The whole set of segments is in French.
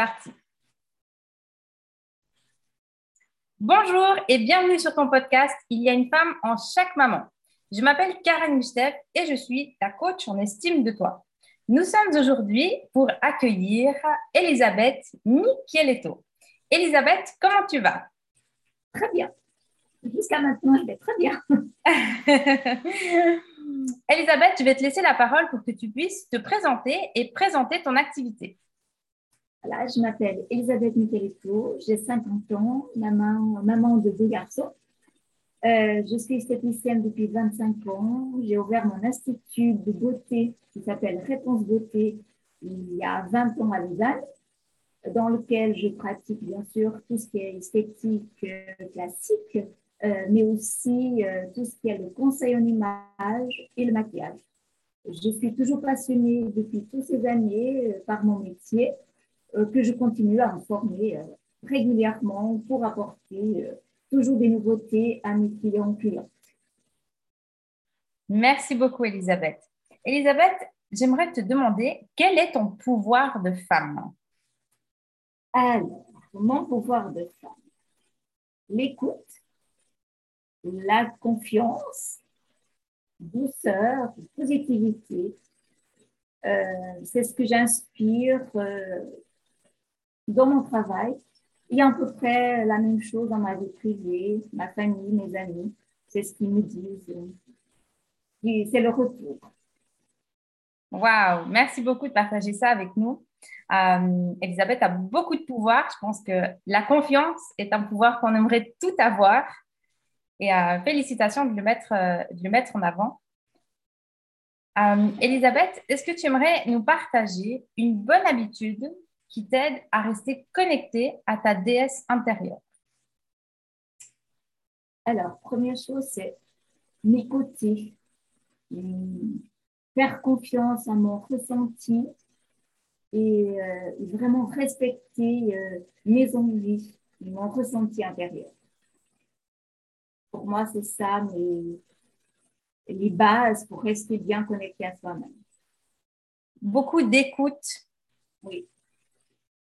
parti. Bonjour et bienvenue sur ton podcast Il y a une femme en chaque maman. Je m'appelle Karen Mustef et je suis ta coach en estime de toi. Nous sommes aujourd'hui pour accueillir Elisabeth Micheletto. Elisabeth, comment tu vas? Très bien. Jusqu'à maintenant, je vais très bien. Elisabeth, je vais te laisser la parole pour que tu puisses te présenter et présenter ton activité. Voilà, je m'appelle Elisabeth Micheletto, j'ai 50 ans, maman, maman de deux garçons. Euh, je suis esthéticienne depuis 25 ans. J'ai ouvert mon institut de beauté qui s'appelle Réponse Beauté il y a 20 ans à Lausanne, dans lequel je pratique bien sûr tout ce qui est esthétique euh, classique, euh, mais aussi tout ce qui est le conseil en image et le maquillage. Je suis toujours passionnée depuis toutes ces années par mon métier, que je continue à me former régulièrement pour apporter toujours des nouveautés à mes clients clients. Merci beaucoup, Elisabeth. Elisabeth, j'aimerais te demander quel est ton pouvoir de femme? Alors, mon pouvoir de femme, l'écoute, la confiance, douceur, positivité. Euh, c'est ce que j'inspire euh, dans mon travail et à peu près la même chose dans ma vie privée, ma famille, mes amis. C'est ce qu'ils me disent. C'est le retour. Waouh, merci beaucoup de partager ça avec nous. Euh, Elisabeth a beaucoup de pouvoir. Je pense que la confiance est un pouvoir qu'on aimerait tout avoir. Et euh, félicitations de le, mettre, euh, de le mettre en avant. Elisabeth, est-ce que tu aimerais nous partager une bonne habitude qui t'aide à rester connecté à ta déesse intérieure Alors, première chose, c'est m'écouter, faire confiance à mon ressenti et euh, vraiment respecter euh, mes envies, mon ressenti intérieur. Pour moi, c'est ça les bases pour rester bien connecté à soi-même. Beaucoup d'écoute. Oui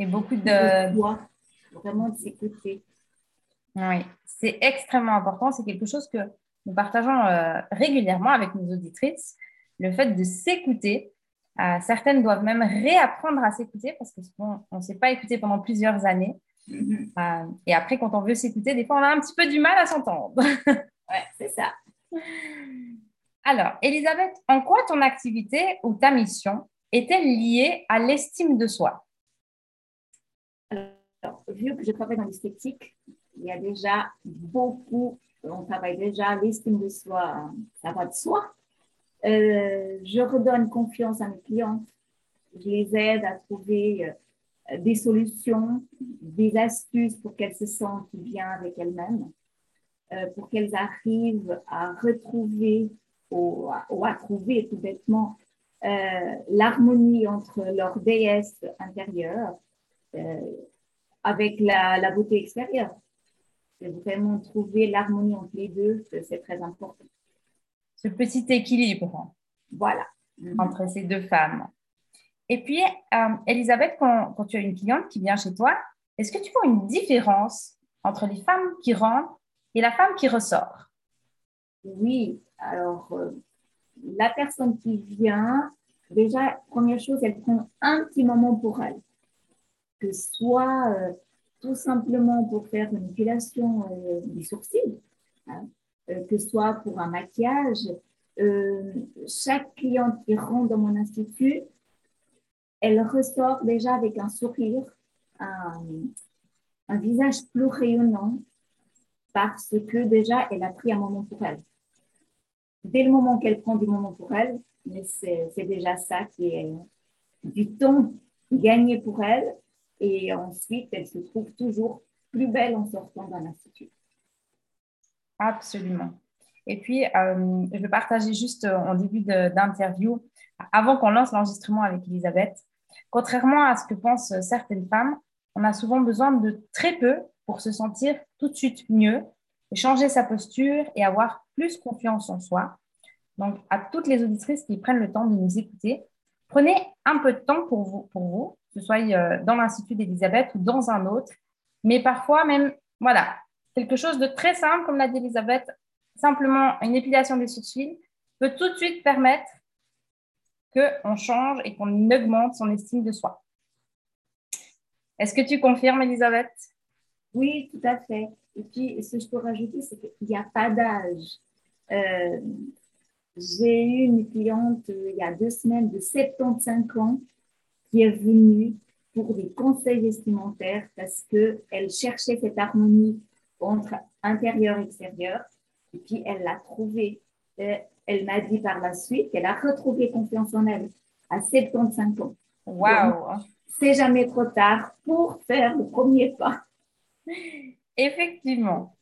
et beaucoup de. vraiment de s'écouter. Oui, c'est extrêmement important. C'est quelque chose que nous partageons euh, régulièrement avec nos auditrices. Le fait de s'écouter. Euh, certaines doivent même réapprendre à s'écouter parce qu'on ne s'est pas écouté pendant plusieurs années. Mm-hmm. Euh, et après, quand on veut s'écouter, des fois, on a un petit peu du mal à s'entendre. oui, c'est ça. Alors, Elisabeth, en quoi ton activité ou ta mission est-elle liée à l'estime de soi? Alors, vu que je travaille dans l'esthétique, il y a déjà beaucoup, on travaille déjà l'estime de soi, ça va de soi. Euh, je redonne confiance à mes clientes. Je les aide à trouver euh, des solutions, des astuces pour qu'elles se sentent bien avec elles-mêmes, euh, pour qu'elles arrivent à retrouver ou à, trouver tout bêtement l'harmonie entre leur déesse intérieure avec la, beauté extérieure. C'est vraiment trouver l'harmonie entre les deux, c'est très important. Ce petit équilibre. Voilà. Entre ces deux femmes. Et puis, euh, Elisabeth, quand, tu as une cliente qui vient chez toi, est-ce que tu vois une différence entre les femmes qui rentrent et la femme qui ressort? Oui. Alors, euh, la personne qui vient, déjà, première chose, elle prend un petit moment pour elle que soit euh, tout simplement pour faire une épilation euh, des sourcils, hein, euh, que soit pour un maquillage. chaque cliente qui rentre dans mon institut, elle ressort déjà avec un sourire, un, un visage plus rayonnant, parce que déjà, elle a pris un moment pour elle. Dès le moment qu'elle prend du moment pour elle, c'est déjà ça qui est du temps gagné pour elle et ensuite, elle se trouve toujours plus belle en sortant d'un institut. Absolument. Et puis, euh, je vais partager juste euh, en début d'interview, avant qu'on lance l'enregistrement avec Elisabeth, contrairement à ce que pensent certaines femmes, on a souvent besoin de très peu pour se sentir tout de suite mieux, changer sa posture et avoir plus confiance en soi. Donc, à toutes les auditrices qui prennent le temps de nous écouter, prenez un peu de temps pour vous, pour vous que ce soit euh, dans l'Institut d'Elisabeth ou dans un autre. Mais parfois même, voilà, quelque chose de très simple, comme l'a dit Elisabeth, simplement une épilation des sourcils peut tout de suite permettre qu'on change et qu'on augmente son estime de soi. Est-ce que tu confirmes, Elisabeth Oui, tout à fait. Et puis, ce que je peux rajouter, c'est qu'il n'y a pas d'âge. Euh, j'ai eu une cliente euh, il y a deux semaines de 75 ans qui est venue pour des conseils vestimentaires parce qu'elle cherchait cette harmonie entre intérieur et extérieur. Et puis, elle l'a trouvée. Elle m'a dit par la suite qu'elle a retrouvé confiance en elle à 75 ans. Waouh! C'est jamais trop tard pour faire le premier pas. Effectivement.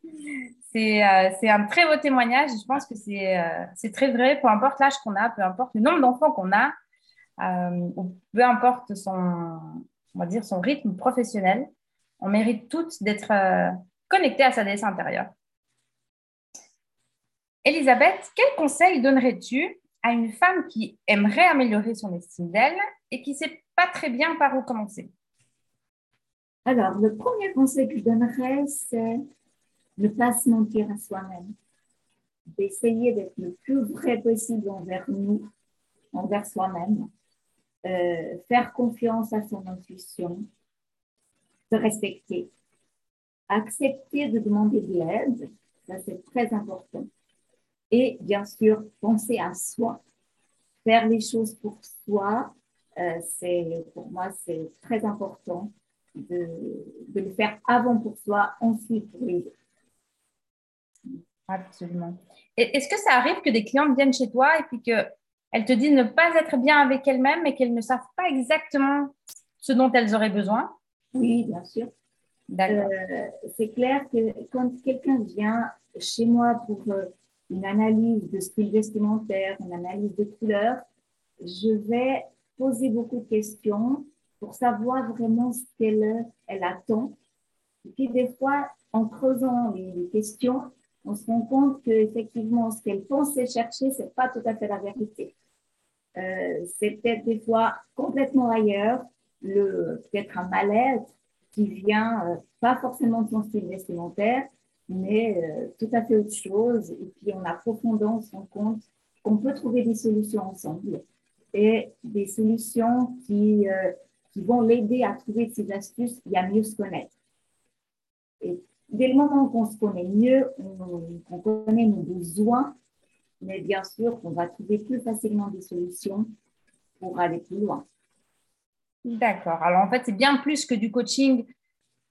Euh, c'est un très beau témoignage. Je pense que euh, c'est très vrai, peu importe l'âge qu'on a, peu importe le nombre d'enfants qu'on a, euh, peu importe son, on va dire son rythme professionnel, on mérite toutes d'être connectés à sa déesse intérieure. Elisabeth, quel conseil donnerais-tu à une femme qui aimerait améliorer son estime d'elle et qui ne sait pas très bien par où commencer? Alors, le premier conseil que je donnerais, c'est ne pas se mentir à soi-même, d'essayer d'être le plus vrai possible envers nous, envers soi-même, euh, faire confiance à son intuition, se respecter, accepter de demander de l'aide, ça c'est très important. Et bien sûr, penser à soi, faire les choses pour soi, euh, c'est pour moi c'est très important de, de, le faire avant pour soi, ensuite pour les autres. Absolument. Est-ce que ça arrive que des clientes viennent chez toi et puis qu'elles te disent ne pas être bien avec elles-mêmes et qu'elles ne savent pas exactement ce dont elles auraient besoin Oui, bien sûr. Euh, c'est clair que quand quelqu'un vient chez moi pour euh, une analyse de style vestimentaire, une analyse de couleur, je vais poser beaucoup de questions pour savoir vraiment ce qu'elle elle attend. Et puis des fois, en creusant les questions, on se rend compte qu'effectivement, ce qu'elle pensait chercher, c'est pas tout à fait la vérité. Euh, c'est peut-être des fois complètement ailleurs, peut-être un mal-être qui vient euh, pas forcément de son style vestimentaire, mais euh, tout à fait autre chose. Et puis en approfondant, on se rend compte qu'on peut trouver des solutions ensemble et des solutions qui, qui vont l'aider à trouver ses astuces et à mieux se connaître. Et dès le moment qu'on se connaît mieux, qu'on connaît nos besoins, mais bien sûr qu'on va trouver plus facilement des solutions pour aller plus loin. D'accord. Alors en fait, c'est bien plus que du coaching.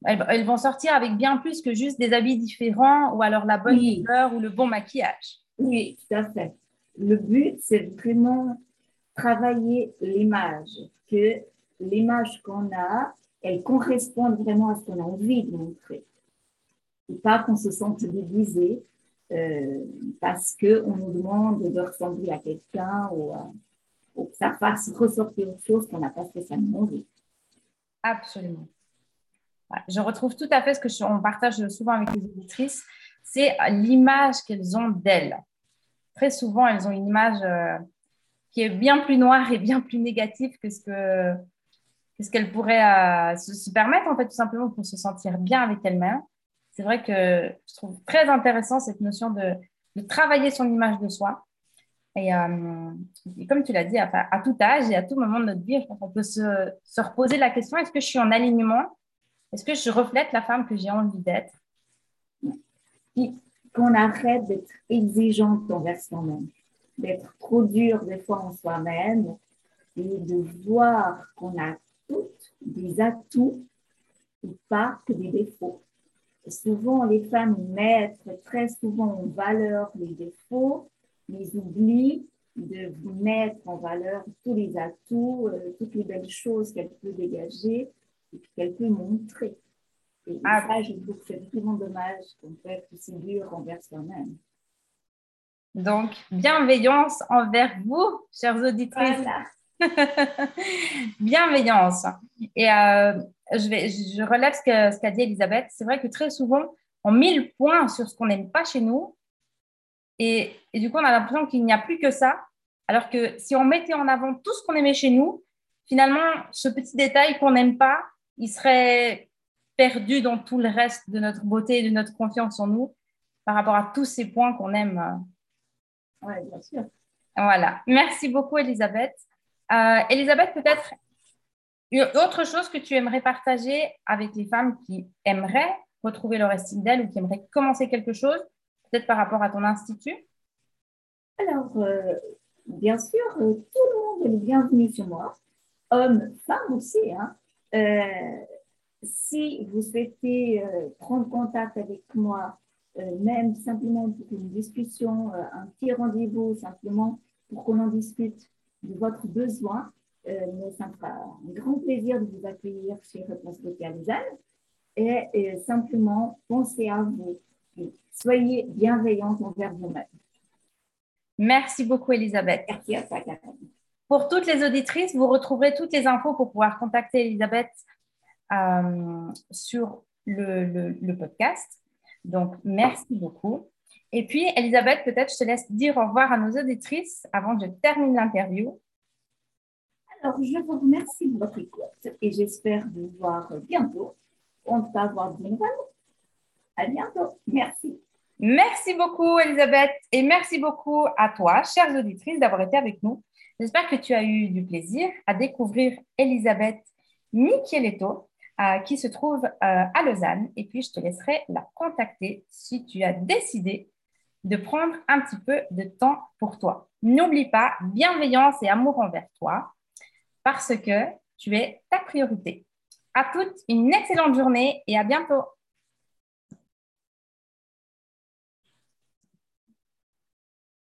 Elles, vont sortir avec bien plus que juste des habits différents ou alors la bonne couleur ou le bon maquillage. Oui, tout à fait. Le but, c'est vraiment travailler l'image, que l'image qu'on a, elle corresponde vraiment à ce qu'on a envie de montrer et pas qu'on se sente déguisé euh, parce qu'on nous demande de ressembler à quelqu'un ou, que ça fasse ressortir autre chose qu'on n'a pas spécialement envie. Absolument. Je retrouve tout à fait ce que on partage souvent avec les auditrices, c'est l'image qu'elles ont d'elles. Très souvent, elles ont une image euh, qui est bien plus noire et bien plus négative que ce que ce qu'elles pourraient euh, se, se, permettre, en fait, tout simplement pour se sentir bien avec elles-mêmes c'est vrai que je trouve très intéressant cette notion de, travailler son image de soi. Et, euh, comme tu l'as dit, à, tout âge et à tout moment de notre vie, on peut se, reposer la question est-ce que je suis en alignement? Est-ce que je reflète la femme que j'ai envie d'être? Qu'on arrête d'être exigeante envers soi-même, d'être trop dur des fois en soi-même et de voir qu'on a toutes des atouts et pas que des défauts souvent les femmes mettent très souvent en valeur les défauts, mais oublient de mettre en valeur tous les atouts, euh, toutes les belles choses qu'elle peut dégager et qu'elle peut montrer. Et ah. ça, je trouve que c'est vraiment dommage qu'on peut être aussi dur envers soi-même. Donc, bienveillance envers vous, chers auditrices. bienveillance. Et euh, je, vais, je relève ce qu'a ce dit Elisabeth. C'est vrai que très souvent, on met le point sur ce qu'on n'aime pas chez nous. Et, et, du coup, on a l'impression qu'il n'y a plus que ça. Alors que si on mettait en avant tout ce qu'on aimait chez nous, finalement, ce petit détail qu'on n'aime pas, il serait perdu dans tout le reste de notre beauté et de notre confiance en nous par rapport à tous ces points qu'on aime. Oui, bien sûr. Voilà. Merci beaucoup, Elisabeth. Euh, Elisabeth, peut-être autre chose que tu aimerais partager avec les femmes qui aimeraient retrouver leur estime d'elles ou qui aimeraient commencer quelque chose, peut-être par rapport à ton institut? Alors, euh, bien sûr, euh, tout le monde est le bienvenu chez moi, hommes, femmes aussi. Hein. Euh, si vous souhaitez prendre contact avec moi, même simplement pour une discussion, un petit rendez-vous, simplement pour qu'on en discute de votre besoin, mais ça me fera un grand plaisir de vous accueillir chez Réponse Beauté à et, simplement pensez à vous. Soyez bienveillante envers vous-même. Merci beaucoup, Elisabeth. Merci à toi, Pour toutes les auditrices, vous retrouverez toutes les infos pour pouvoir contacter Elisabeth euh, sur le, le, podcast. Donc, merci beaucoup. Et puis, Elisabeth, peut-être je te laisse dire au revoir à nos auditrices avant que je termine l'interview. Alors, je vous remercie de votre écoute et j'espère vous voir bientôt on va avoir de nouvelles. À bientôt. Merci. Merci beaucoup, Elisabeth. Et merci beaucoup à toi, chères auditrices, d'avoir été avec nous. J'espère que tu as eu du plaisir à découvrir Elisabeth Micheletto, euh, qui se trouve euh, à Lausanne. Et puis, je te laisserai la contacter si tu as décidé de prendre un petit peu de temps pour toi. N'oublie pas bienveillance et amour envers toi parce que tu es ta priorité. À toutes, une excellente journée et à bientôt.